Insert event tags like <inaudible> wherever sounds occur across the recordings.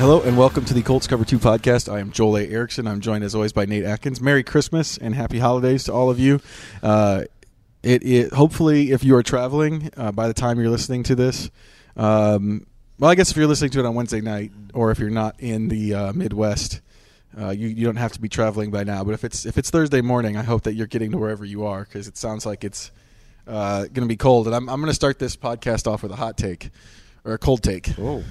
Hello and welcome to the Colts Cover 2 podcast. I am Joel A. Erickson. I'm joined as always by Nate Atkins. Merry Christmas and happy holidays to all of you. Uh, it, it hopefully if you are traveling uh, by the time you're listening to this, um, well, I guess if you're listening to it on Wednesday night or if you're not in the uh, Midwest, uh, you you don't have to be traveling by now. But if it's if it's Thursday morning, I hope that you're getting to wherever you are because it sounds like it's uh, going to be cold. And I'm I'm going to start this podcast off with a hot take or a cold take. Oh.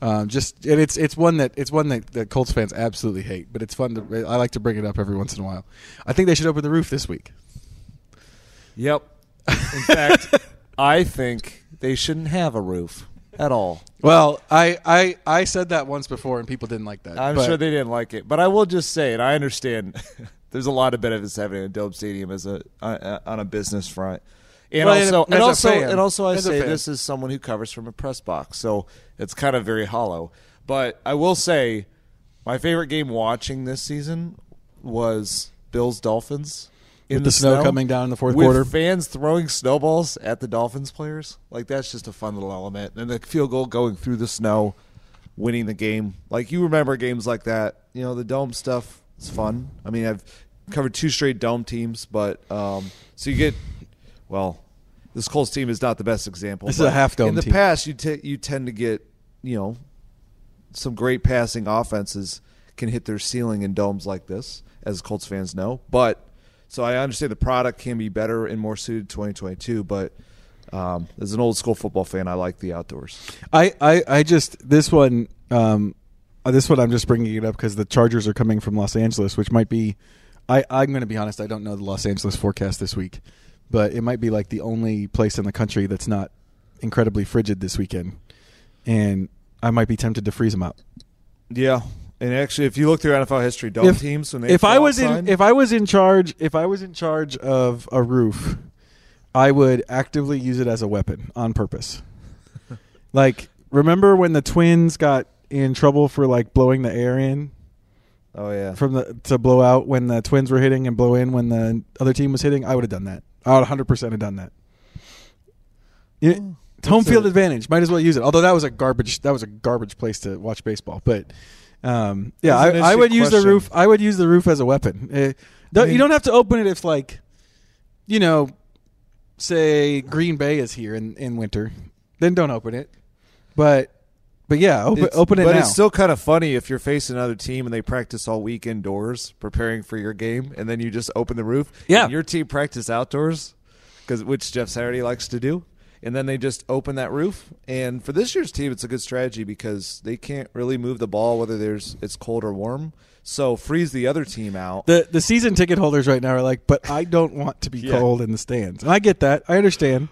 Um, just and it's it's one that it's one that, that Colts fans absolutely hate, but it's fun to I like to bring it up every once in a while. I think they should open the roof this week. Yep. In fact, <laughs> I think they shouldn't have a roof at all. Well, I I, I said that once before and people didn't like that. I'm but- sure they didn't like it, but I will just say, it. I understand. <laughs> there's a lot of benefits having a Dome Stadium as a uh, on a business front, and Well, also and and also and also I As say this is someone who covers from a press box, so it's kind of very hollow. But I will say, my favorite game watching this season was Bills Dolphins. In With the snow coming down in the fourth with quarter. fans throwing snowballs at the Dolphins players. Like that's just a fun little element. And the field goal going through the snow, winning the game. Like you remember games like that. You know, the dome stuff is fun. I mean, I've covered two straight dome teams, but um, so you get well, this Colts team is not the best example. This is a half dome In the team. past, you t- you tend to get you know some great passing offenses can hit their ceiling in domes like this, as Colts fans know. But so I understand the product can be better and more suited 2022, but um, as an old school football fan, I like the outdoors. I, I, I just this one um, uh, this one I'm just bringing it up because the Chargers are coming from Los Angeles, which might be. I I'm going to be honest. I don't know the Los Angeles forecast this week, but it might be like the only place in the country that's not incredibly frigid this weekend, and I might be tempted to freeze them out. Yeah, and actually, if you look through NFL history, dome If- teams when they if I was in if I was in charge if I was in charge of a roof, I would actively use it as a weapon on purpose. <laughs> like remember when the twins got in trouble for like blowing the air in oh yeah, from the to blow out when the twins were hitting and blow in when the other team was hitting, I would have done that. I would 100% have done that. Yeah, home field a- advantage. Might as well use it. Although that was a garbage that was a garbage place to watch baseball, but um, yeah, I, I would use the roof. I would use the roof as a weapon. Uh, don't- mean- you don't have to open it if like, you know, say Green Bay is here in, in winter, then don't open it. But but yeah, open It's- open it but now. it's still kind of funny if you're facing another team and they practice all week indoors preparing for your game, and then you just open the roof. Yeah. your team practice outdoors, because which Jeff Saturday likes to do, and then they just open that roof. And for this year's team, it's a good strategy because they can't really move the ball whether there's it's cold or warm. So freeze the other team out. the the season ticket holders right now are like, but I don't want to be <laughs> Yeah. cold in the stands, and I get that. I understand.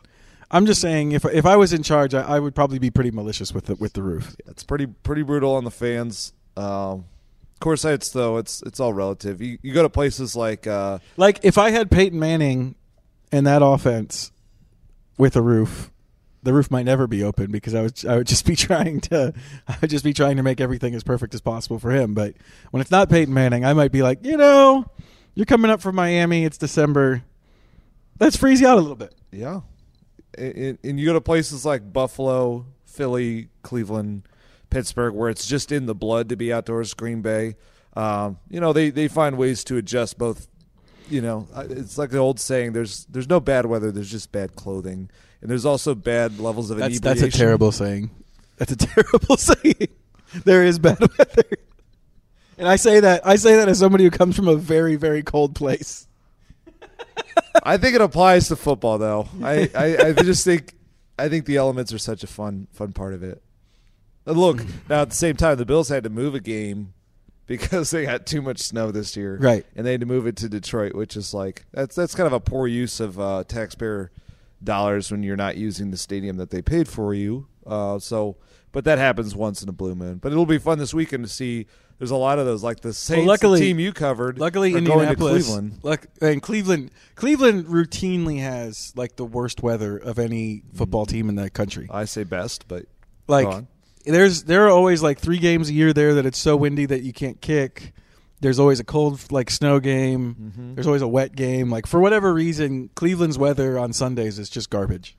I'm just saying, if if I was in charge, I, I would probably be pretty malicious with the with the roof. it's pretty pretty brutal on the fans. Um, of course, it's though it's it's all relative. You you go to places like uh, Like if I had Peyton Manning and that offense with a roof, the roof might never be open because I would I would just be <laughs> trying to I would just be trying to make everything as perfect as possible for him. But when it's not Peyton Manning, I might be like, you know, you're coming up from Miami. It's December. Let's freeze you out a little bit. Yeah. And, and you go to places like Buffalo, Philly, Cleveland, Pittsburgh, where it's just in the blood to be outdoors, Green Bay. Um, you know, they, they find ways to adjust both. You know, it's like the old saying: "There's there's no bad weather. There's just bad clothing, and there's also bad levels of That's inebriation." that's a terrible saying. That's a <laughs> terrible saying. There is bad <laughs> weather. And I say that I say that as somebody who comes from a very very cold place. <laughs> I think it applies to football, though. I, I, I just think I think the elements are such a fun fun part of it. And look, <laughs> now at the same time, the Bills had to move a game because they got too much snow this year. Right. And they had to move it to Detroit, which is like that's that's kind of a poor use of uh, taxpayer dollars when you're not using the stadium that they paid for you. Uh, so, but that happens once in a blue moon. But it'll be fun this weekend to see. There's a lot of those, like the Saints, luckily- the team you covered. Luckily, are going to Indianapolis, Cleveland. Luck, and Cleveland, Cleveland routinely has like the worst weather of any football team in the country. I say best, but Like, there's there are always like three games a year there that it's so windy that you can't kick. There's always a cold like snow game. Mm-hmm. There's always a wet game. Like for whatever reason, Cleveland's weather on Sundays is just garbage.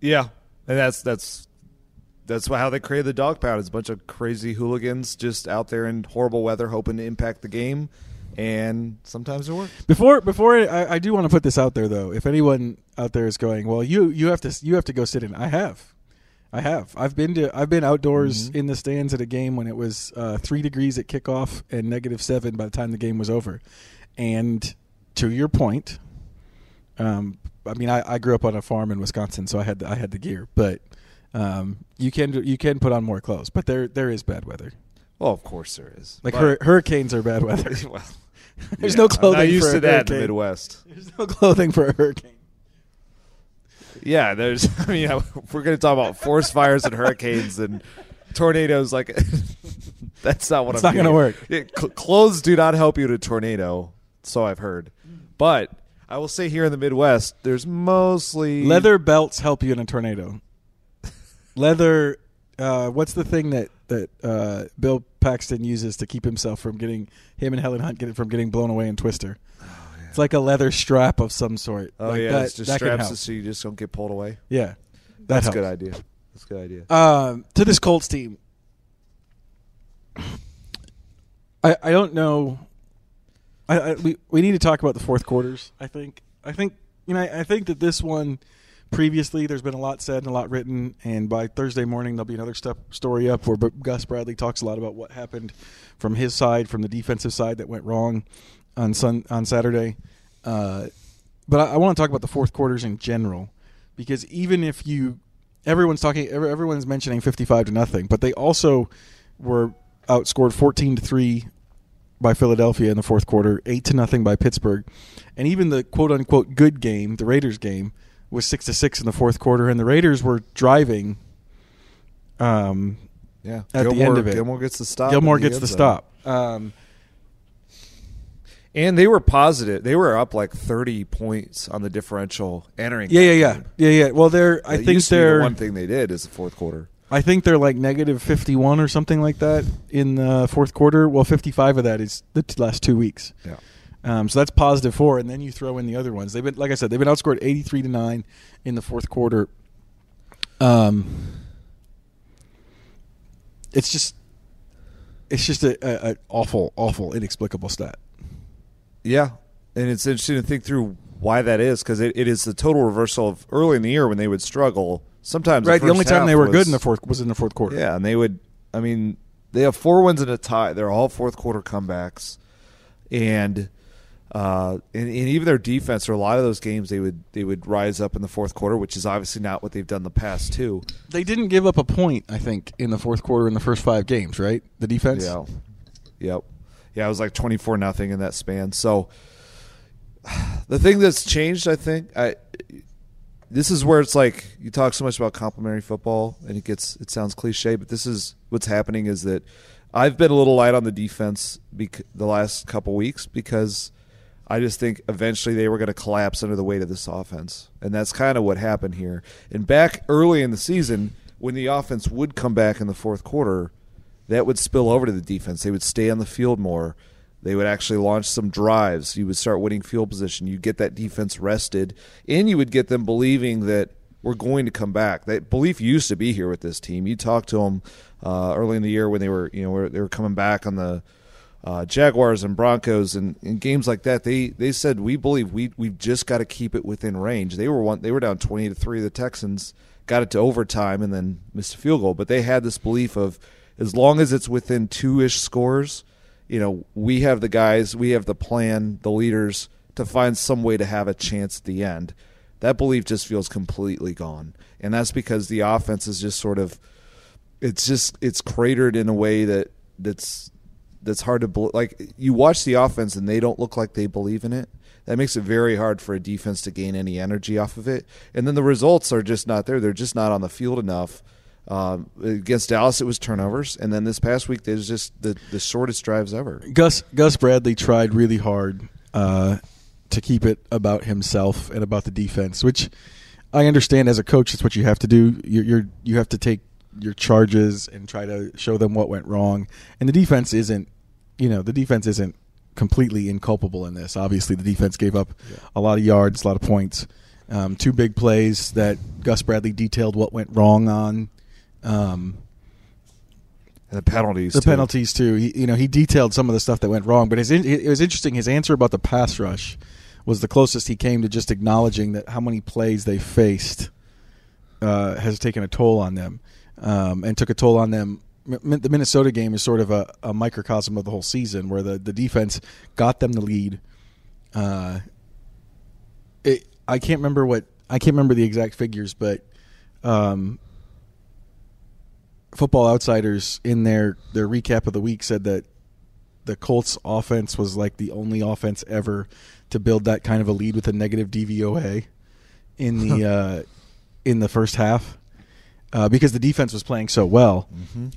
Yeah, and that's that's that's how they created the dog pound. It's a bunch of crazy hooligans just out there in horrible weather, hoping to impact the game, and sometimes it works. Before before I, I do want to put this out there though. If anyone out there is going, well, you you have to you have to go sit in. I have, I have. I've been to I've been outdoors in the stands at a game when it was uh, three degrees at kickoff and negative seven by the time the game was over. And to your point, um, I mean, I, I grew up on a farm in Wisconsin, so I had the, I had the gear, but. Um, you can you can put on more clothes, but there there is bad weather. Well, of course there is. Like hur- hurricanes are bad weather. <laughs> well, <laughs> There's yeah, no clothing I'm not used for to a that in the hurricane. Midwest. There's no clothing for a hurricane. Yeah, there's. <laughs> I mean, we're going to talk about forest fires and hurricanes and tornadoes. Like, that's not what It's I'm. not gonna work. Yeah, cl- clothes do not help you in a tornado, so I've heard. But I will say here in the Midwest, there's mostly Leather belts help you in a tornado. Leather. Uh, what's the thing that that uh, Bill Paxton uses to keep himself from getting him and Helen Hunt get from getting blown away in Twister? It's like a leather strap of some sort. Oh Like yeah, that, it's just that straps it so you just don't get pulled away. Yeah, that That's a good idea. That's a good idea. Um, to this Colts team, I I don't know. I, I we we need to talk about the fourth quarters. I think I think you know I, I think that this one previously there's been a lot said and a lot written, and by Thursday morning there'll be another step story up where Gus Bradley talks a lot about what happened from his side, from the defensive side that went wrong on Sun on Saturday. Uh, but I, I want to talk about the fourth quarters in general because even if you everyone's talking every- everyone's mentioning 55 to nothing but they also were outscored 14 to 3 by Philadelphia in the fourth quarter 8 to nothing by Pittsburgh and even the quote unquote good game the Raiders game was 6 to 6 in the fourth quarter and the Raiders were driving um Yeah, At the end of it. Gilmore gets the stop. Gilmore gets the zone. stop um and they were positive. They were up like thirty points on the differential entering. yeah yeah yeah game. yeah yeah well they're I That think be the they're one thing they did is the fourth quarter. I think they're like negative 51 or something like that in the fourth quarter. Well, 55 of that is the t- last two weeks. Yeah. Um, so that's positive four, and then you throw in the other ones. They've been, like I said, they've been outscored 83 to nine in the fourth quarter. Um, it's just, it's just a, a, a awful, awful, inexplicable stat. Yeah, and it's interesting to think through why that is because it, it is the total reversal of early in the year when they would struggle. Sometimes right, the first only time they were was- good in the fourth was in the fourth quarter. Yeah, and they would. I mean, they have four wins and a tie. They're all fourth quarter comebacks, and uh, and, and even their defense. For a lot of those games, they would they would rise up in the fourth quarter, which is obviously not what they've done the past two. They didn't give up a point, I think, in the fourth quarter in the first five games. Right, the defense. Yeah, yep, yeah. It was like twenty four nothing in that span. So <sighs> the thing that's changed, I think, I this is where it's like you talk so much about complementary football, and it gets it sounds cliche, but this is what's happening is that I've been a little light on the defense bec- the last couple weeks because I just think eventually they were going to collapse under the weight of this offense, and that's kind of what happened here. And back early in the season, when the offense would come back in the fourth quarter, that would spill over to the defense. They would stay on the field more. They would actually launch some drives. You would start winning field position. You'd get that defense rested, and you would get them believing that we're going to come back. That belief used to be here with this team. You talked to them uh, early in the year when they were, you know, they were coming back on the uh, Jaguars and Broncos and, and games like that. They they said we believe we we've just got to keep it within range. They were one. They were down twenty to three. The Texans got it to overtime and then missed a field goal. But they had this belief of as long as it's within two ish scores, you know, we have the guys, we have the plan, the leaders to find some way to have a chance at the end. That belief just feels completely gone, and that's because the offense is just sort of, it's just it's cratered in a way that that's that's hard to bel like. You watch the offense and they don't look like they believe in it. That makes it very hard for a defense to gain any energy off of it. And then the results are just not there. They're just not on the field enough. Um, against Dallas, it was turnovers, and then this past week, there's just the, the shortest drives ever. Gus Gus Bradley tried really hard uh, to keep it about himself and about the defense, which I understand as a coach. That's what you have to do. You're, you're you have to take your charges and try to show them what went wrong. And the defense isn't, you know, the defense isn't completely inculpable in this. Obviously, the defense gave up a lot of yards, a lot of points. Um, two big plays that Gus Bradley detailed what went wrong on. Um, And the penalties. the too. penalties too. He, you know, he detailed some of the stuff that went wrong, but his, it was interesting. His answer about the pass rush was the closest he came to just acknowledging that how many plays they faced uh, has taken a toll on them, um, and took a toll on them. M- The Minnesota game is sort of a, a microcosm of the whole season, where the, the defense got them the lead. Uh, it, I can't remember what I can't remember the exact figures, but um, Football Outsiders in their their recap of the week said that the Colts offense was like the only offense ever to build that kind of a lead with a negative DVOA in the <laughs> uh, in the first half uh, because the defense was playing so well,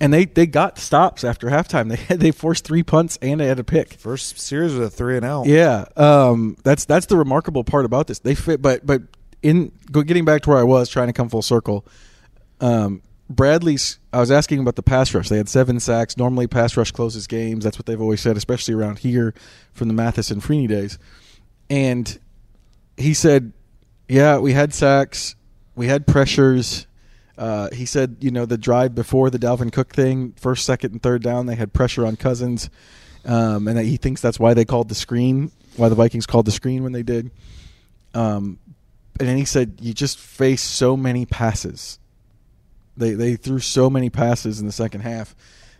and they, they got stops after halftime. <laughs> They had, they forced three punts and they had a pick. First series was a three and out. Yeah, um, that's that's the remarkable part about this. They fit, but but in getting back to where I was trying to come full circle. Um, Bradley's. I was asking about the pass rush. They had seven sacks. Normally, pass rush closes games. That's what they've always said, especially around here from the Mathis and Freeney days. And he said, "Yeah, we had sacks. We had pressures." Uh, he said, you know, the drive before the Dalvin Cook thing, first, second, and third down, they had pressure on Cousins, um, and that he thinks that's why they called the screen, why the Vikings called the screen when they did. Um, and then he said, you just face so many passes. They they threw so many passes in the second half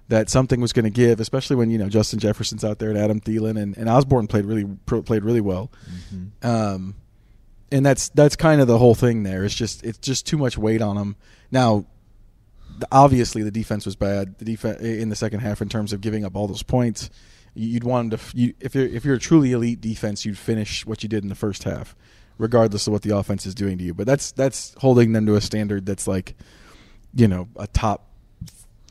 that something was going to give, especially when you know Justin Jefferson's out there and Adam Thielen and, and Osborn played really played really well. Um, and that's that's kind of the whole thing. There, it's just it's just too much weight on them. Now, obviously, the defense was bad. The defense in the second half in terms of giving up all those points. You'd want to, you, if you're if you're a truly elite defense, you'd finish what you did in the first half, regardless of what the offense is doing to you. But that's that's holding them to a standard that's like, you know, a top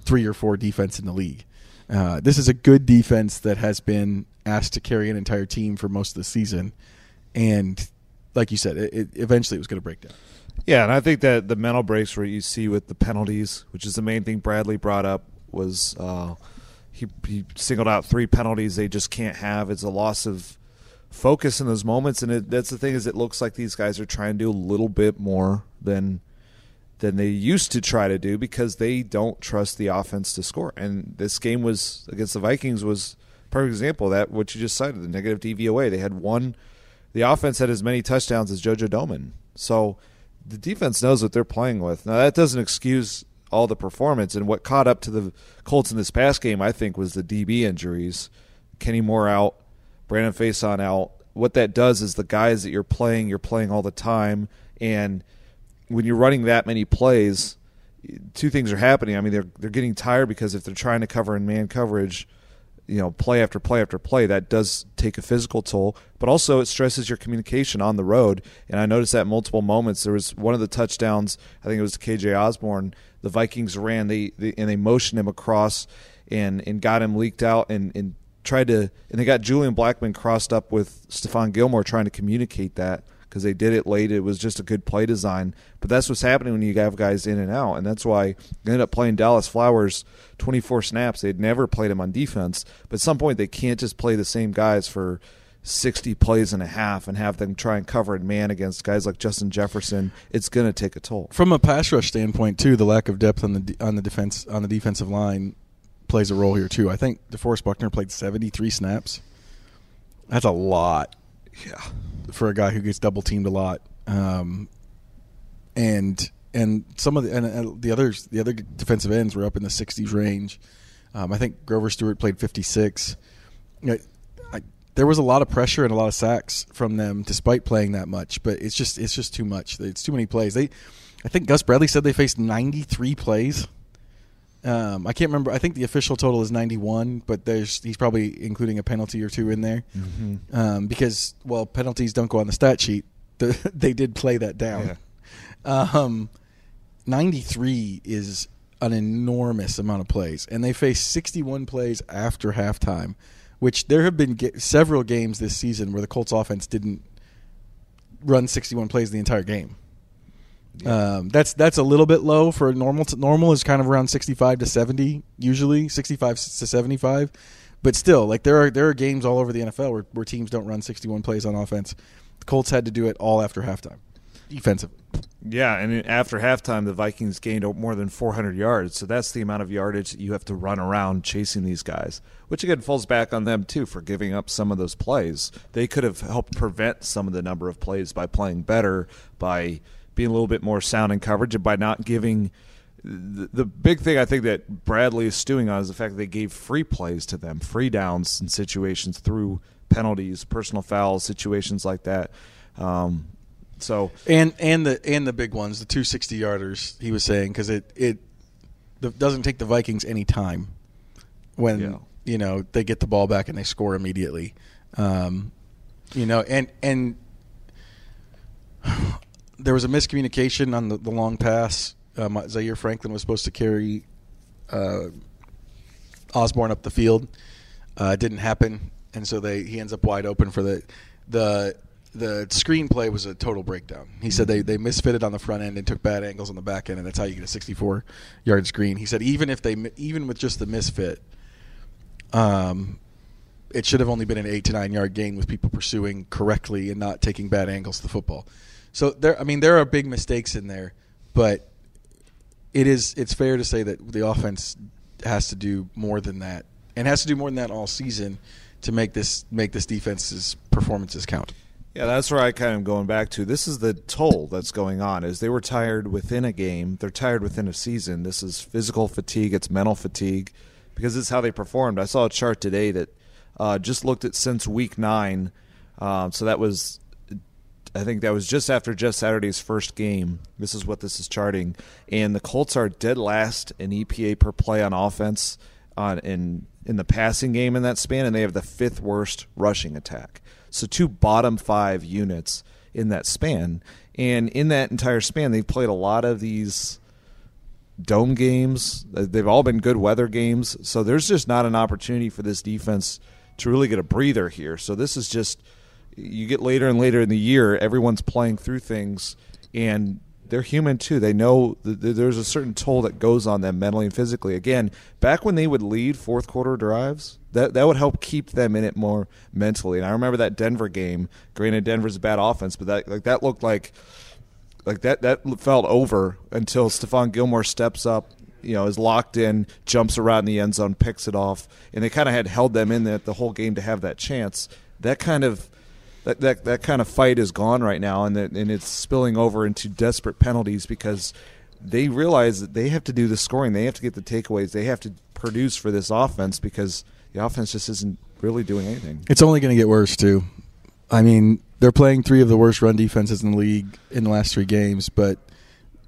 three or four defense in the league. Uh, this is a good defense that has been asked to carry an entire team for most of the season, and like you said, it, it eventually it was going to break down. Yeah, and I think that the mental breaks where you see with the penalties, which is the main thing Bradley brought up, was uh, he he singled out three penalties they just can't have. It's a loss of focus in those moments, and it, that's the thing is it looks like these guys are trying to do a little bit more than than they used to try to do because they don't trust the offense to score. And this game was against the Vikings was perfect example of that what you just cited the negative DVOA. They had one. The offense had as many touchdowns as JoJo Domann. So the defense knows what they're playing with. Now that doesn't excuse all the performance and what caught up to the Colts in this past game. I think was the DB injuries. Kenny Moore out, Brandon Facyson out. What that does is the guys that you're playing, you're playing all the time, and when you're running that many plays, two things are happening. I mean, they're they're getting tired because if they're trying to cover in man coverage, you know, play after play after play, that does take a physical toll. But also, it stresses your communication on the road. And I noticed that multiple moments. There was one of the touchdowns. I think it was KJ Osborn. The Vikings ran they, they and they motioned him across and and got him leaked out and and tried to and they got Julian Blackmon crossed up with Stephon Gilmore trying to communicate that because they did it late. It was just a good play design. But that's what's happening when you have guys in and out, and that's why they ended up playing Dallas Flowers 24 snaps. They'd never played him on defense, but at some point they can't just play the same guys for 60 plays and a half and have them try and cover and man against guys like Justin Jefferson. It's going to take a toll. From a pass rush standpoint, too, the lack of depth on the on the defense on the defensive line plays a role here too. I think DeForest Buckner played 73 snaps. That's a lot. Yeah. for a guy who gets double teamed a lot. Um, and and some of the and, uh, the others the other defensive ends were up in the 60s range. Um, I think Grover Stewart played 56. You know, I, there was a lot of pressure and a lot of sacks from them, despite playing that much. But it's just it's just too much. It's too many plays. They, I think Gus Bradley said they faced 93 plays Um, I can't remember. I think the official total is 91, but there's he's probably including a penalty or two in there um, because well, penalties don't go on the stat sheet. The, <laughs> they did play that down. Um, 93 is an enormous amount of plays, and they faced 61 plays after halftime, which there have been ga- several games this season where the Colts offense didn't run 61 plays the entire game. Um, that's that's a little bit low for normal. Normal is kind of around 65 to 70 usually, 65 to 75. But still, like there are there are games all over the NFL where, where teams don't run 61 plays on offense. The Colts had to do it all after halftime, defensive. Yeah, and after halftime, the Vikings gained more than 400 yards. So that's the amount of yardage that you have to run around chasing these guys, which again falls back on them too for giving up some of those plays. They could have helped prevent some of the number of plays by playing better, by being a little bit more sound in coverage, and by not giving. The, the big thing I think that Bradley is stewing on is the fact that they gave free plays to them, free downs in situations through penalties, personal fouls, situations like that. Um, so And and the and the big ones, the two 60 yarders. He was saying because it it the, doesn't take the Vikings any time when Yeah. you know they get the ball back and they score immediately. Um, you know, and and there was a miscommunication on the, the long pass. Um, Zaire Franklin was supposed to carry uh, Osborn up the field. Uh, it didn't happen, and so they he ends up wide open for the the the screenplay was a total breakdown. He said they they misfitted on the front end and took bad angles on the back end, and that's how you get a 64 yard screen. He said even if they even with just the misfit, um, it should have only been an eight to nine yard gain with people pursuing correctly and not taking bad angles to the football. So there, I mean, there are big mistakes in there, but it is it's fair to say that the offense has to do more than that, and has to do more than that all season to make this make this defense's performances count. Yeah, that's where I kind of going back to. This is the toll that's going on. Is they were tired within a game. They're tired within a season. This is physical fatigue. It's mental fatigue because it's how they performed. I saw a chart today that uh, just looked at since week nine. Um, so that was, I think that was just after Jeff Saturday's first game. This is what this is charting, and the Colts are dead last in EPA per play on offense on in in the passing game in that span, and they have the fifth worst rushing attack. So two bottom five units in that span, and in that entire span, they've played a lot of these dome games. Uh, They've all been good weather games, so there's just not an opportunity for this defense to really get a breather here. So this is just you get later and later in the year, everyone's playing through things, and they're human too. They know th- there's a certain toll that goes on them mentally and physically. Again, back when they would lead fourth quarter drives, that that would help keep them in it more mentally. And I remember that Denver game. Granted, Denver's a bad offense, but that like that looked like like that that felt over until Stephon Gilmore steps up, you know, is locked in, jumps around in the end zone, picks it off, and they kind of had held them in the, the whole game to have that chance. That kind of that, that that kind of fight is gone right now, and that, and it's spilling over into desperate penalties because they realize that they have to do the scoring, they have to get the takeaways, they have to produce for this offense because the offense just isn't really doing anything. It's only going to get worse too. I mean, they're playing three of the worst run defenses in the league in the last three games, but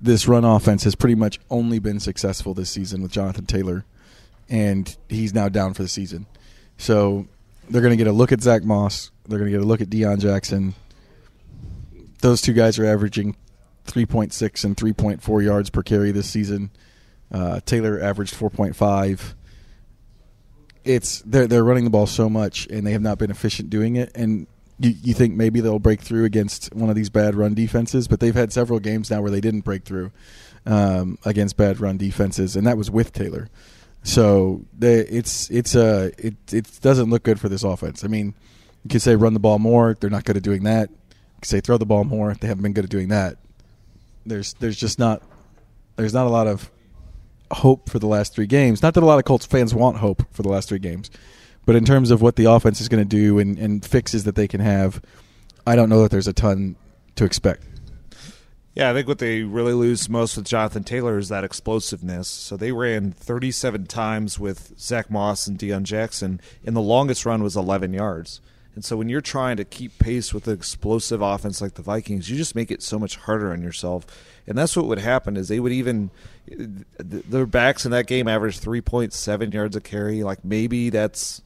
this run offense has pretty much only been successful this season with Jonathan Taylor, and he's now down for the season. So they're going to get a look at Zach Moss. They're going to get a look at Deon Jackson. Those two guys are averaging 3.6 and 3.4 yards per carry this season. Uh, Taylor averaged 4.5 it's they're they're running the ball so much and they have not been efficient doing it and you, you think maybe they'll break through against one of these bad run defenses but they've had several games now where they didn't break through um, against bad run defenses and that was with Taylor so they, it's it's uh it it doesn't look good for this offense I mean you could say run the ball more they're not good at doing that you could say throw the ball more they haven't been good at doing that there's there's just not there's not a lot of hope for the last three games. Not that a lot of Colts fans want hope for the last three games, but in terms of what the offense is going to do and, and fixes that they can have, I don't know that there's a ton to expect. Yeah, I think what they really lose most with Jonathan Taylor is that explosiveness. So they ran 37 times with Zach Moss and Deon Jackson, and the longest run was 11 yards. And so when you're trying to keep pace with an explosive offense like the Vikings, you just make it so much harder on yourself. And that's what would happen is they would even their backs in that game averaged 3.7 yards a carry. Like maybe that's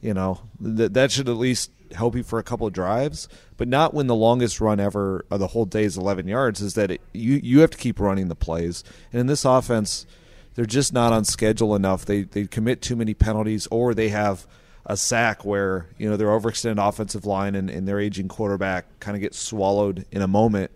you know that that should at least help you for a couple of drives, but not when the longest run ever of the whole day is 11 yards. Is that it, you you have to keep running the plays, and in this offense, they're just not on schedule enough. They they commit too many penalties, or they have a sack where you know their overextended offensive line and, and their aging quarterback kind of get swallowed in a moment.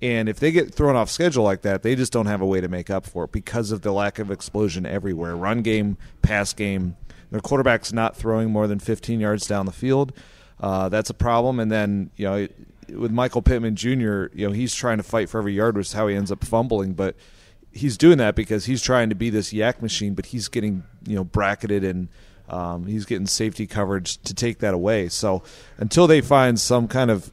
And if they get thrown off schedule like that, they just don't have a way to make up for it because of the lack of explosion everywhere. Run game, pass game. Their quarterback's not throwing more than 15 yards down the field. Uh, that's a problem. And then you know with Michael Pittman Jr., you know he's trying to fight for every yard, which is how he ends up fumbling. But he's doing that because he's trying to be this YAC machine, but he's getting you know bracketed and um, he's getting safety coverage to take that away. So until they find some kind of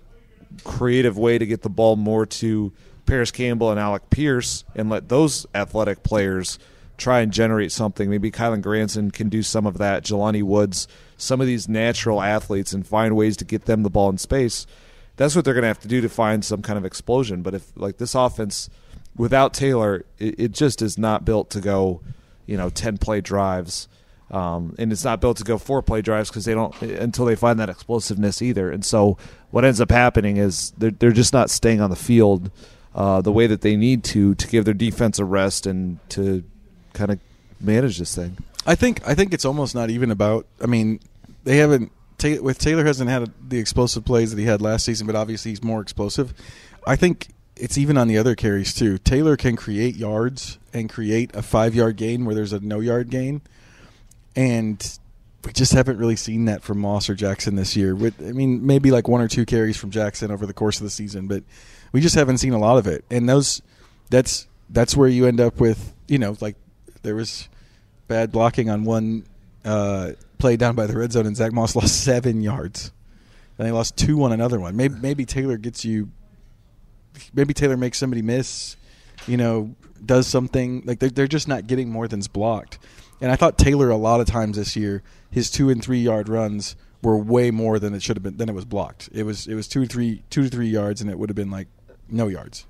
creative way to get the ball more to Parris Campbell and Alec Pierce and let those athletic players try and generate something. Maybe Kylen Granson can do some of that. Jelani Woods, some of these natural athletes, and find ways to get them the ball in space. That's what they're going to have to do to find some kind of explosion. But if like this offense without Taylor, it, it just is not built to go, you know, ten play drives. Um, and it's not built to go four play drives because they don't until they find that explosiveness either. And so what ends up happening is they're they're just not staying on the field uh, the way that they need to to give their defense a rest and to kind of manage this thing. I think I think it's almost not even about. I mean, they haven't with Taylor hasn't had the explosive plays that he had last season, but obviously he's more explosive. I think it's even on the other carries too. Taylor can create yards and create a five yard gain where there's a no yard gain and we just haven't really seen that from Moss or Jackson this year. With I mean, maybe like one or two carries from Jackson over the course of the season, but we just haven't seen a lot of it. And those, that's that's where you end up with you know like there was bad blocking on one uh, play down by the red zone, and Zach Moss <laughs> lost seven yards, and they lost two on another one. Maybe maybe Taylor gets you. Maybe Taylor makes somebody miss, you know, does something like they're they're just not getting more than's blocked. And I thought Taylor a lot of times this year, his two and three yard runs were way more than it should have been. Than it was blocked. It was it was two to three two to three yards, and it would have been like no yards.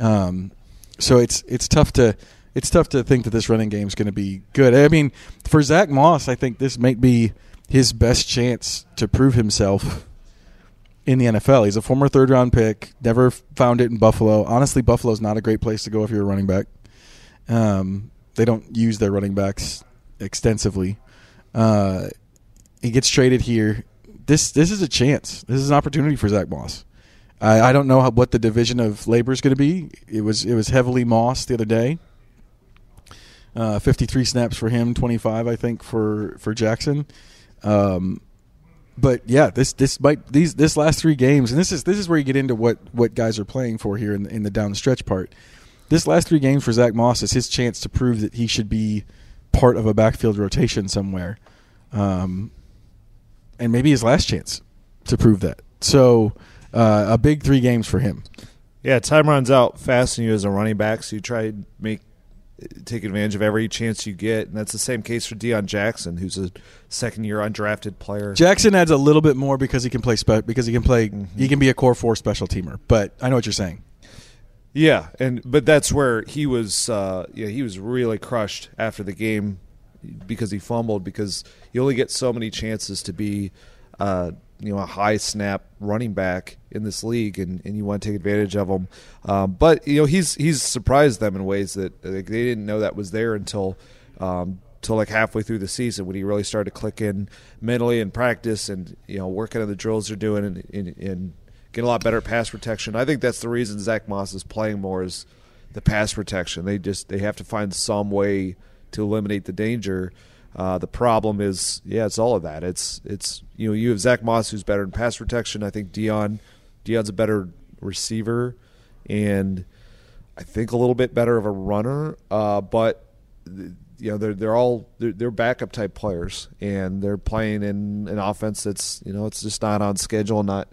Um, so it's it's tough to it's tough to think that this running game is going to be good. I mean, for Zach Moss, I think this might be his best chance to prove himself in the NFL. He's a former third round pick, never found it in Buffalo. Honestly, Buffalo's not a great place to go if you're a running back. Um, they don't use their running backs extensively. Uh, he gets traded here. This this is a chance. This is an opportunity for Zach Moss. I, I don't know how, what the division of labor is going to be. It was it was heavily Moss the other day. Uh, 53 snaps for him, 25 I think for for Jackson. Um, but yeah, this this might these this last three games, and this is this is where you get into what what guys are playing for here in the, in the down stretch part this last three games for Zach Moss is his chance to prove that he should be part of a backfield rotation somewhere, um, and maybe his last chance to prove that. So, uh, a big three games for him. Yeah, time runs out fast in you as a running back, so you try to make take advantage of every chance you get, and that's the same case for Deon Jackson, who's a second year undrafted player. Jackson adds a little bit more because he can play spe- because he can play mm-hmm. he can be a core four special teamer. But I know what you're saying. Yeah, and but that's where he was. Uh, yeah, he was really crushed after the game because he fumbled because you only get so many chances to be, uh, you know, a high snap running back in this league, and, and you want to take advantage of them. Um, but you know, he's he's surprised them in ways that like, they didn't know that was there until. Um, till like halfway through the season when he really started to click in mentally in practice and you know working on the drills they're doing and, and, and get a lot better at pass protection. I think that's the reason Zach Moss is playing more is the pass protection. They just they have to find some way to eliminate the danger. Uh, the problem is, yeah, it's all of that. It's it's you know you have Zach Moss who's better in pass protection. I think Deon Deon's a better receiver, and I think a little bit better of a runner. Uh, but you know they're they're all they're, they're, backup type players, and they're playing in an offense that's you know it's just not on schedule, not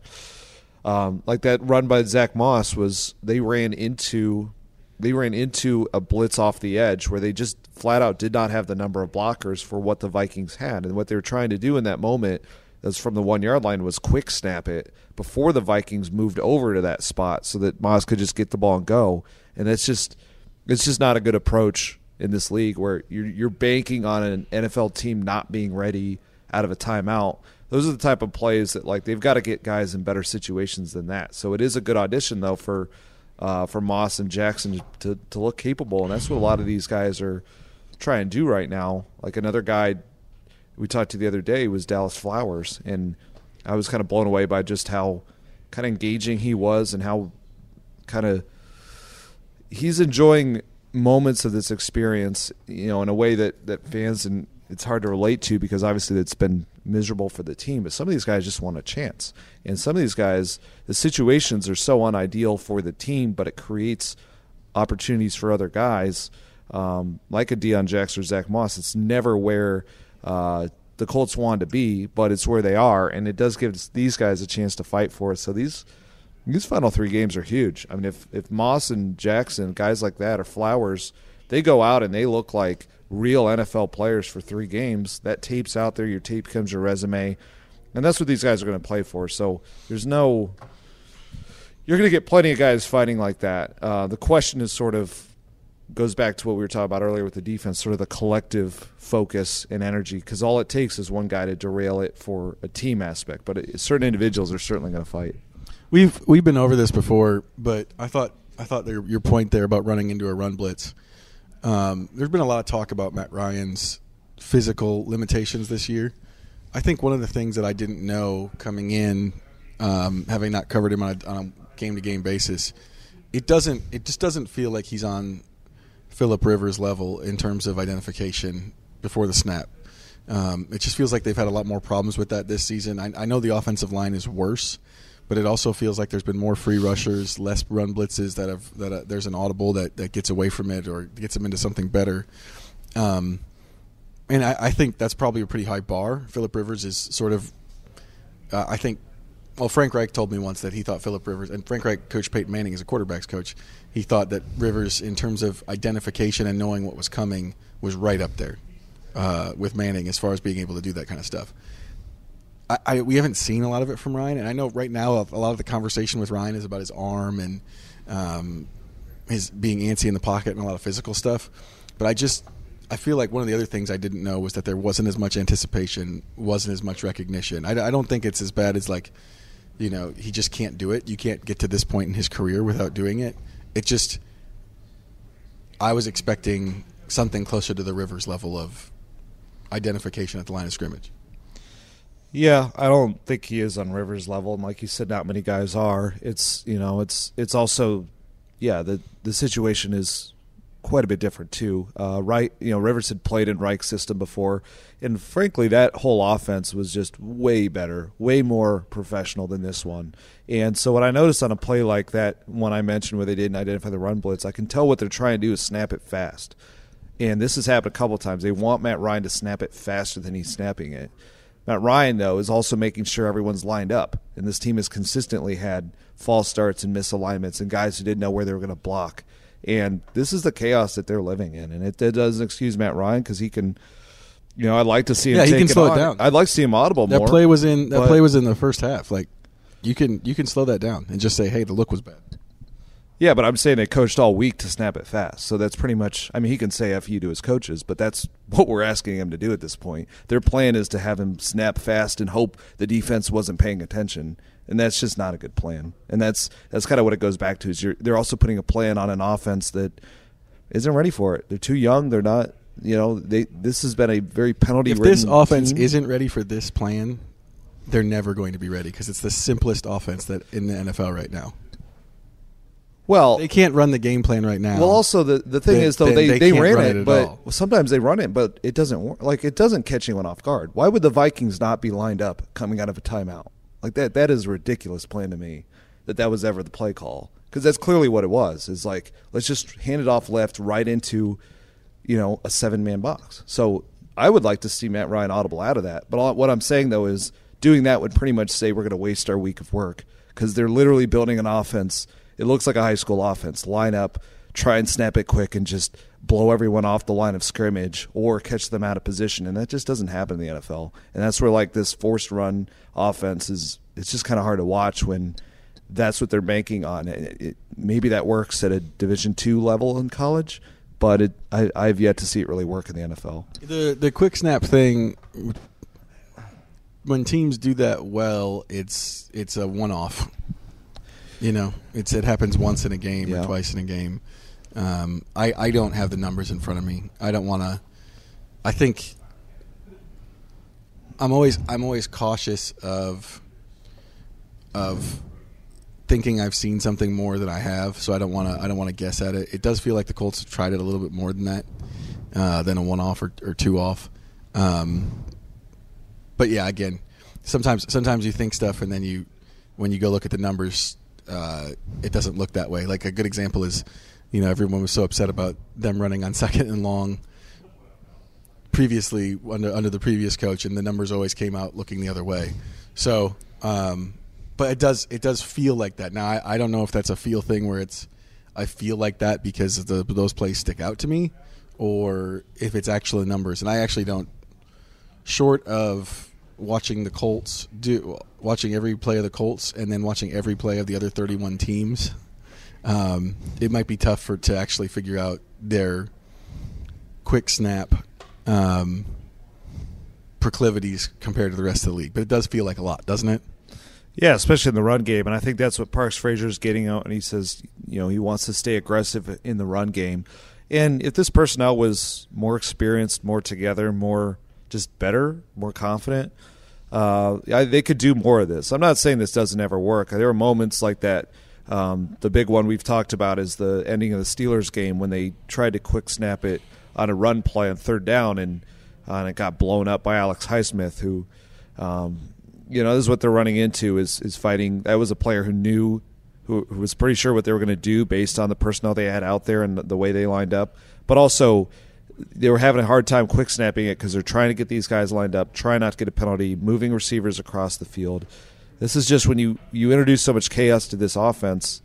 um, like that run by Zach Moss was they ran into they ran into a blitz off the edge where they just flat out did not have the number of blockers for what the Vikings had, and what they were trying to do in that moment that's from the one yard line was quick snap it before the Vikings moved over to that spot so that Moss could just get the ball and go. And it's just it's just not a good approach in this league where you're you're banking on an NFL team not being ready out of a timeout. Those are the type of plays that like they've got to get guys in better situations than that. So it is a good audition though for uh, for Moss and Jackson to to look capable, and that's what a lot of these guys are trying to do right now. Like another guy we talked to the other day was Dallas Flowers, and I was kind of blown away by just how kind of engaging he was and how kind of he's enjoying moments of this experience, you know, in a way that that fans and it's hard to relate to because obviously it's been miserable for the team. But some of these guys just want a chance, and some of these guys, the situations are so unideal for the team, but it creates opportunities for other guys, um, like a Deon Jackson or Zach Moss. It's never where uh, the Colts want to be, but it's where they are, and it does give these guys a chance to fight for it. So these these final three games are huge. I mean, if if Moss and Jackson, guys like that, or Flowers, they go out and they look like real NFL players for three games. That tape's out there. Your tape becomes your resume, and that's what these guys are going to play for. So there's no. You're going to get plenty of guys fighting like that. Uh, the question is sort of goes back to what we were talking about earlier with the defense, sort of the collective focus and energy, because all it takes is one guy to derail it for a team aspect. But it, certain individuals are certainly going to fight. We've we've been over this before, but I thought I thought there, your point there about running into a run blitz. Um, there's been a lot of talk about Matt Ryan's physical limitations this year. I think one of the things that I didn't know coming in, um, having not covered him on a game to game basis, it doesn't it just doesn't feel like he's on Philip Rivers level in terms of identification before the snap. Um, it just feels like they've had a lot more problems with that this season. I, I know the offensive line is worse, but it also feels like there's been more free rushers, less run blitzes that have that uh, there's an audible that, that gets away from it or gets them into something better. Um, and I, I, think that's probably a pretty high bar. Philip Rivers is sort of, uh, I think, well, Frank Reich told me once that he thought Philip Rivers and Frank Reich, Coach Peyton Manning, is a quarterbacks coach he thought that Rivers, in terms of identification and knowing what was coming, was right up there uh, with Manning as far as being able to do that kind of stuff. I, I, we haven't seen a lot of it from Ryan, and I know right now a lot of the conversation with Ryan is about his arm and um, his being antsy in the pocket and a lot of physical stuff. But I just I feel like one of the other things I didn't know was that there wasn't as much anticipation, wasn't as much recognition. I, I don't think it's as bad as like, you know, he just can't do it. You can't get to this point in his career without doing it it just I was expecting something closer to the Rivers level of identification at the line of scrimmage. Yeah, I don't think he is on Rivers level, and like you said, not many guys are. It's you know, it's it's also, yeah, the the situation is quite a bit different too. Uh, right, you know, Rivers had played in Reich's system before, and frankly, that whole offense was just way better, way more professional than this one. And so, what I noticed on a play like that, one I mentioned where they didn't identify the run blitz, I can tell what they're trying to do is snap it fast. And this has happened a couple times. They want Matt Ryan to snap it faster than he's snapping it. Matt Ryan, though, is also making sure everyone's lined up. And this team has consistently had false starts and misalignments and guys who didn't know where they were going to block. And this is the chaos that they're living in. And it, it doesn't excuse Matt Ryan because he can, you know, I'd like to see him. Yeah, he can it slow on. it down. I'd like to see him audible that more. play was in that play was in the first half. Like you can you can slow that down and just say, hey, the look was bad. Yeah, but I'm saying they coached all week to snap it fast. So that's pretty much. I mean, he can say "f you" to his coaches, but that's <laughs> what we're asking him to do at this point. Their plan is to have him snap fast and hope the defense wasn't paying attention, and that's just not a good plan. And that's that's kind of what it goes back to. Is you're, they're also putting a plan on an offense that isn't ready for it. They're too young. They're not. You know, they this has been a very penalty. If this offense isn't ready for this plan, they're never going to be ready because it's the simplest offense that in the NFL right now. Well, They can't run the game plan right now. Well, also the the thing They- is though they- they, they they, ran it, it but all. sometimes they run it, but it doesn't work. Like it doesn't catch anyone off guard. Why would the Vikings not be lined up coming out of a timeout? Like that that is a ridiculous plan to me. That that was ever the play call because that's clearly what it was. Is like let's just hand it off left right into you know a seven man box. So I would like to see Matt Ryan audible out of that. But all, what I'm saying though is doing that would pretty much say we're going to waste our week of work because they're literally building an offense. It looks like a high school offense. Line up, try and snap it quick and just blow everyone off the line of scrimmage or catch them out of position, and that just doesn't happen in the NFL. And that's where like this forced run offense is. It's just kind of hard to watch when that's what they're banking on. It, it, maybe that works at a Division two level in college, but it, I, I've yet to see it really work in the NFL. The the quick snap thing when teams do that well, it's it's a one off. You know, it's it happens once in a game Yeah. or twice in a game. Um, I I don't have the numbers in front of me. I don't want to. I think I'm always I'm always cautious of of thinking I've seen something more than I have, so I don't want to I don't want to guess at it. It does feel like the Colts have tried it a little bit more than that, uh, than a one off or, or two off. Um, but yeah, again, sometimes sometimes you think stuff and then you when you go look at the numbers, uh, it doesn't look that way. Like a good example is, you know, everyone was so upset about them running on <laughs> second and long previously under under the previous coach, and the numbers always came out looking the other way. So, um, but it does it does feel like that. Now I, I don't know if that's a feel thing where it's I feel like that because the, those plays stick out to me, or if it's actually numbers. And I actually don't. Short of watching the Colts do watching every play of the Colts and then watching every play of the other 31 teams, um, it might be tough for to actually figure out their quick snap um, proclivities compared to the rest of the league. But it does feel like a lot, doesn't it? Yeah, especially in the run game, and I think that's what Parks Frazier is getting out. And he says, you know, he wants to stay aggressive in the run game. And if this personnel was more experienced, more together, more just better, more confident, uh, I, they could do more of this. I'm not saying this doesn't ever work. There are moments like that. Um, the big one we've talked about is the ending of the Steelers game when they tried to quick snap it on a run play on third down, and, uh, and it got blown up by Alex Highsmith, who um, you know, this is what they're running into is is fighting. That was a player who knew, who, who was pretty sure what they were going to do based on the personnel they had out there and the, the way they lined up. But also, they were having a hard time quick snapping it because they're trying to get these guys lined up, try not to get a penalty, moving receivers across the field. This is just when you you introduce so much chaos to this offense.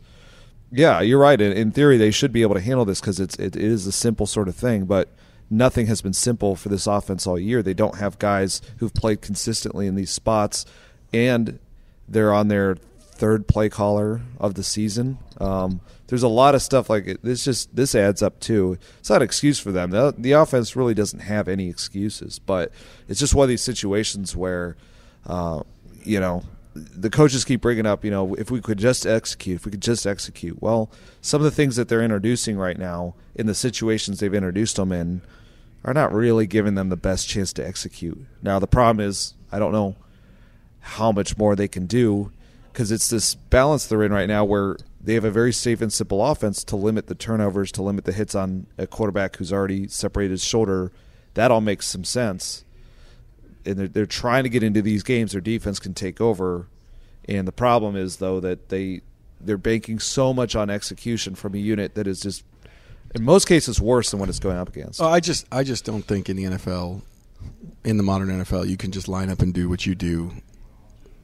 Yeah, you're right. In, in theory, they should be able to handle this because it's it, it is a simple sort of thing, but nothing has been simple for this offense all year. They don't have guys who've played consistently in these spots, and they're on their third play caller of the season. Um, there's a lot of stuff like. This just this adds up too. It's not an excuse for them. The, the offense really doesn't have any excuses, but it's just one of these situations where, uh, you know, the coaches keep bringing up, you know, if we could just execute, if we could just execute. Well, some of the things that they're introducing right now in the situations they've introduced them in are not really giving them the best chance to execute. Now, the problem is, I don't know how much more they can do because it's this balance they're in right now where they have a very safe and simple offense to limit the turnovers, to limit the hits on a quarterback who's already separated his shoulder. That all makes some sense. And they're, they're trying to get into these games. Their defense can take over. And the problem is, though, that they they're banking so much on execution from a unit that is just, in most cases, worse than what it's going up against. Oh, I just I just don't think in the NFL, in the modern NFL, you can just line up and do what you do,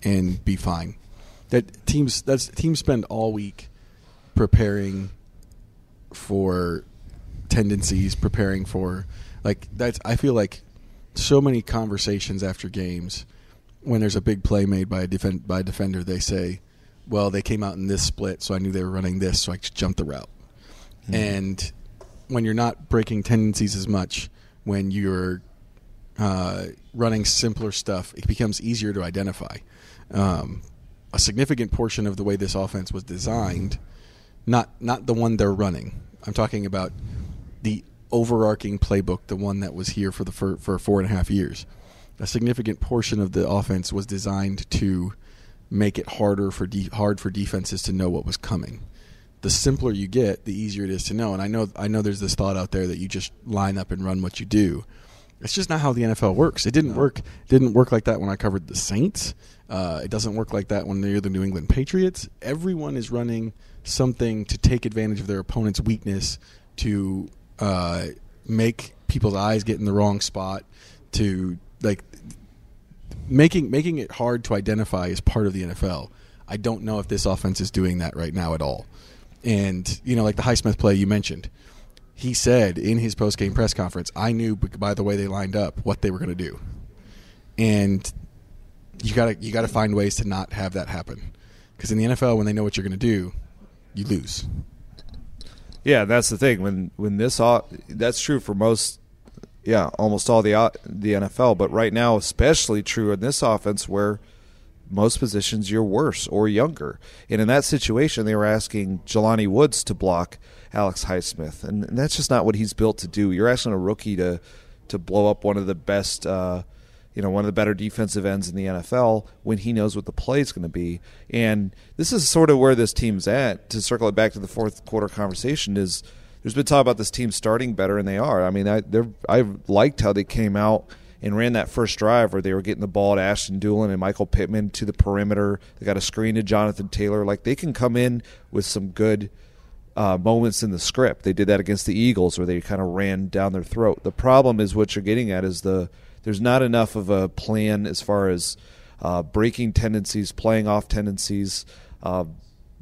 and be fine. That teams that's teams spend all week preparing for tendencies, preparing for like that's. I feel like so many conversations after games when there's a big play made by a defend by a defender, they say, "Well, they came out in this split, so I knew they were running this, so I just jumped the route." And when you're not breaking tendencies as much, when you're uh, running simpler stuff, it becomes easier to identify. Um, a significant portion of the way this offense was designed, not not the one they're running. I'm talking about the overarching playbook, the one that was here for the for, for four and a half years. A significant portion of the offense was designed to make it harder for de- hard for defenses to know what was coming. The simpler you get, the easier it is to know. And I know I know there's this thought out there that you just line up and run what you do. It's just not how the NFL works. It didn't work. Didn't work like that when I covered the Saints. Uh, it doesn't work like that when they're the New England Patriots. Everyone is running something to take advantage of their opponent's weakness to uh, make people's eyes get in the wrong spot. To like making making it hard to identify is part of the NFL. I don't know if this offense is doing that right now at all. And you know, like the Highsmith play you mentioned, he said in his post game press conference, "I knew by the way they lined up what they were going to do," and you got to you got to find ways to not have that happen because in the NFL, when they know what you're going to do, you lose. Yeah, that's the thing. When when this that's true for most, yeah, almost all the uh, the NFL. But right now, especially true in this offense, where most positions you're worse or younger. And in that situation, they were asking Jelani Woods to block Alex Highsmith, and, that's just not what he's built to do. You're asking a rookie to to blow up one of the best. Uh, you know, one of the better defensive ends in the NFL when he knows what the play is going to be. And this is sort of where this team's at. To circle it back to the fourth quarter conversation, is there's been talk about this team starting better, and they are. I mean, I I liked how they came out and ran that first drive where they were getting the ball to Ashton Dulin and Michael Pittman to the perimeter. They got a screen to Jonathan Taylor. Like they can come in with some good. Uh, moments in the script. They did that against the Eagles, where they kind of ran down their throat. The problem is what you're getting at is the there's not enough of a plan as far as uh, breaking tendencies, playing off tendencies, uh,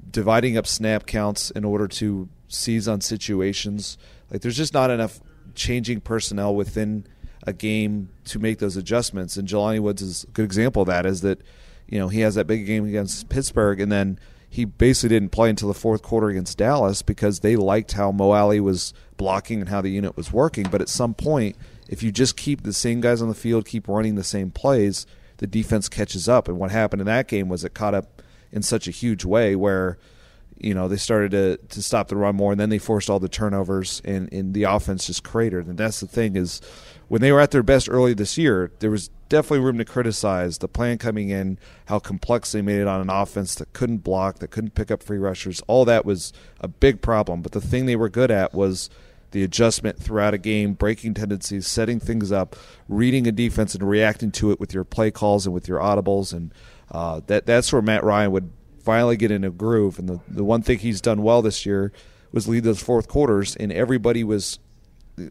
dividing up snap counts in order to seize on situations. Like there's just not enough changing personnel within a game to make those adjustments. And Jelani Woods is a good example of that. Is that you know he has that big game against Pittsburgh, and then he basically didn't play until the fourth quarter against Dallas because they liked how Mo Alley was blocking and how the unit was working. But at some point, if you just keep the same guys on the field, keep running the same plays, the defense catches up. And what happened in that game was it caught up in such a huge way where you know they started to to stop the run more, and then they forced all the turnovers, and, and the offense just cratered. And that's the thing is when they were at their best early this year, there was definitely room to criticize the plan coming in, how complex they made it on an offense that couldn't block, that couldn't pick up free rushers. All that was a big problem. But the thing they were good at was the adjustment throughout a game, breaking tendencies, setting things up, reading a defense and reacting to it with your play calls and with your audibles, and uh, that that's where Matt Ryan would finally get in a groove. And the the one thing he's done well this year was lead those fourth quarters, and everybody was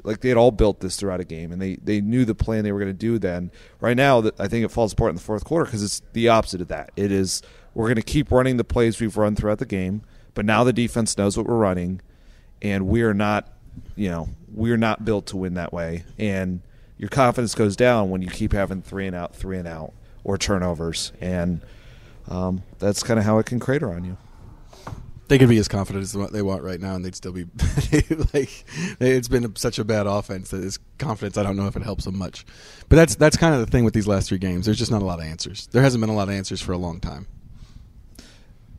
like they had all built this throughout a game, and they they knew the plan they were going to do. Then right now, I think it falls apart in the fourth quarter because it's the opposite of that. It is we're going to keep running the plays we've run throughout the game, but now the defense knows what we're running, and we are not you know, we're not built to win that way. And your confidence goes down when you keep having three and out, three and out, or turnovers. And um, that's kind of how it can crater on you. They could be as confident as they want right now, and they'd still be <laughs> like. It's been such a bad offense that is confidence. I don't know if it helps them much, but that's that's kind of the thing with these last three games. There's just not a lot of answers. There hasn't been a lot of answers for a long time.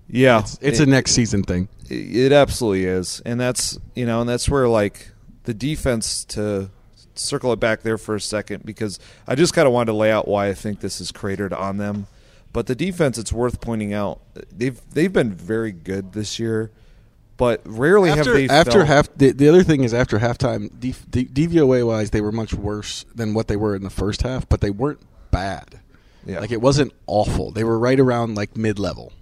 Yeah, it's, it's it, a next season thing. It absolutely is, and that's you know, and that's where like the defense to circle it back there for a second because I just kind of wanted to lay out why I think this is cratered on them. But the defense, it's worth pointing out, they've they've been very good this year, but rarely after, have they. After felt, half, the, the other thing is after halftime, D, D, DVOA wise, they were much worse than what they were in the first half, but they weren't bad. Yeah. Like it wasn't awful. They were right around like mid level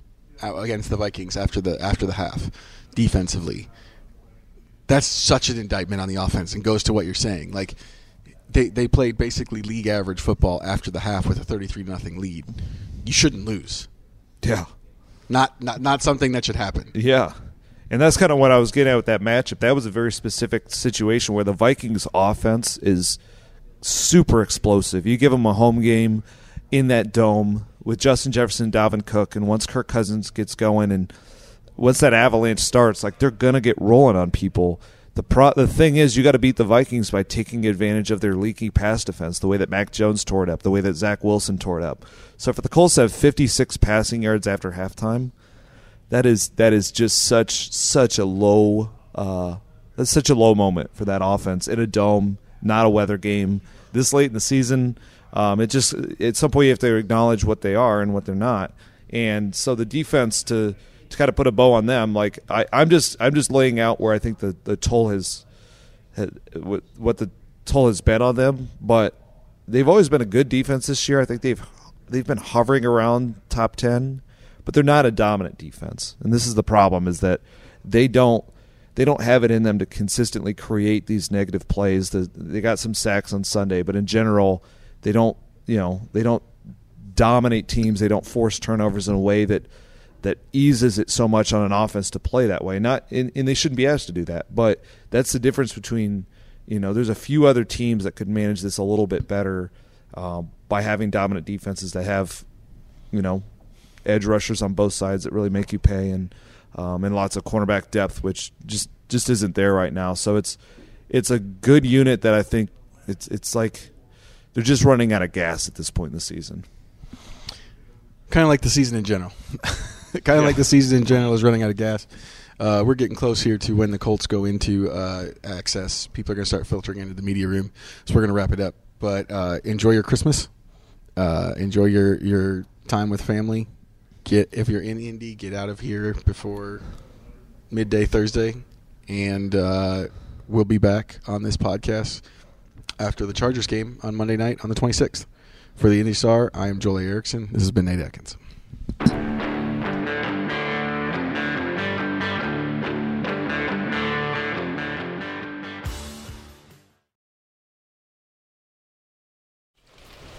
uh, against the Vikings after the after the half defensively. That's such an indictment on the offense and goes to what you're saying. Like they they played basically league average football after the half with a 33 nothing lead. You shouldn't lose. Yeah. Not not not something that should happen. Yeah. And that's kind of what I was getting at with that matchup. That was a very specific situation where the Vikings offense is super explosive. You give them a home game in that dome with Justin Jefferson, Dalvin Cook, and once Kirk Cousins gets going and once that avalanche starts, like they're gonna get rolling on people. The pro- the thing is, you got to beat the Vikings by taking advantage of their leaky pass defense, the way that Mac Jones tore it up, the way that Zach Wilson tore it up. So for the Colts to have 56 passing yards after halftime, that is that is just such such a low uh, that's such a low moment for that offense in a dome, not a weather game this late in the season. Um, it just at some point you have to acknowledge what they are and what they're not, and so the defense to to kind of put a bow on them, like I, I'm just I'm just laying out where I think the the toll has, has what the toll has been on them, but they've always been a good defense this year. I think they've they've been hovering around top ten, but they're not a dominant defense, and this is the problem: is that they don't they don't have it in them to consistently create these negative plays. They got some sacks on Sunday, but in general they don't, you know, they don't dominate teams. They don't force turnovers in a way that that eases it so much on an offense to play that way. Not and, and they shouldn't be asked to do that, but that's the difference between you know there's a few other teams that could manage this a little bit better um, by having dominant defenses that have you know edge rushers on both sides that really make you pay and um, and lots of cornerback depth, which just just isn't there right now. So it's it's a good unit that I think it's it's like they're just running out of gas at this point in the season. Kind of like the season in general. <laughs> <laughs> kind of yeah. like the season in general is running out of gas. Uh, we're getting close here to when the Colts go into uh, access. People are going to start filtering into the media room, so we're going to wrap it up. But uh, enjoy your Christmas. Uh, enjoy your your time with family. Get if you're in Indy, get out of here before midday Thursday, and uh, we'll be back on this podcast after the Chargers game on Monday night on the 26th. For the Indy Star, I am Joel Erickson. This has been Nate Atkins.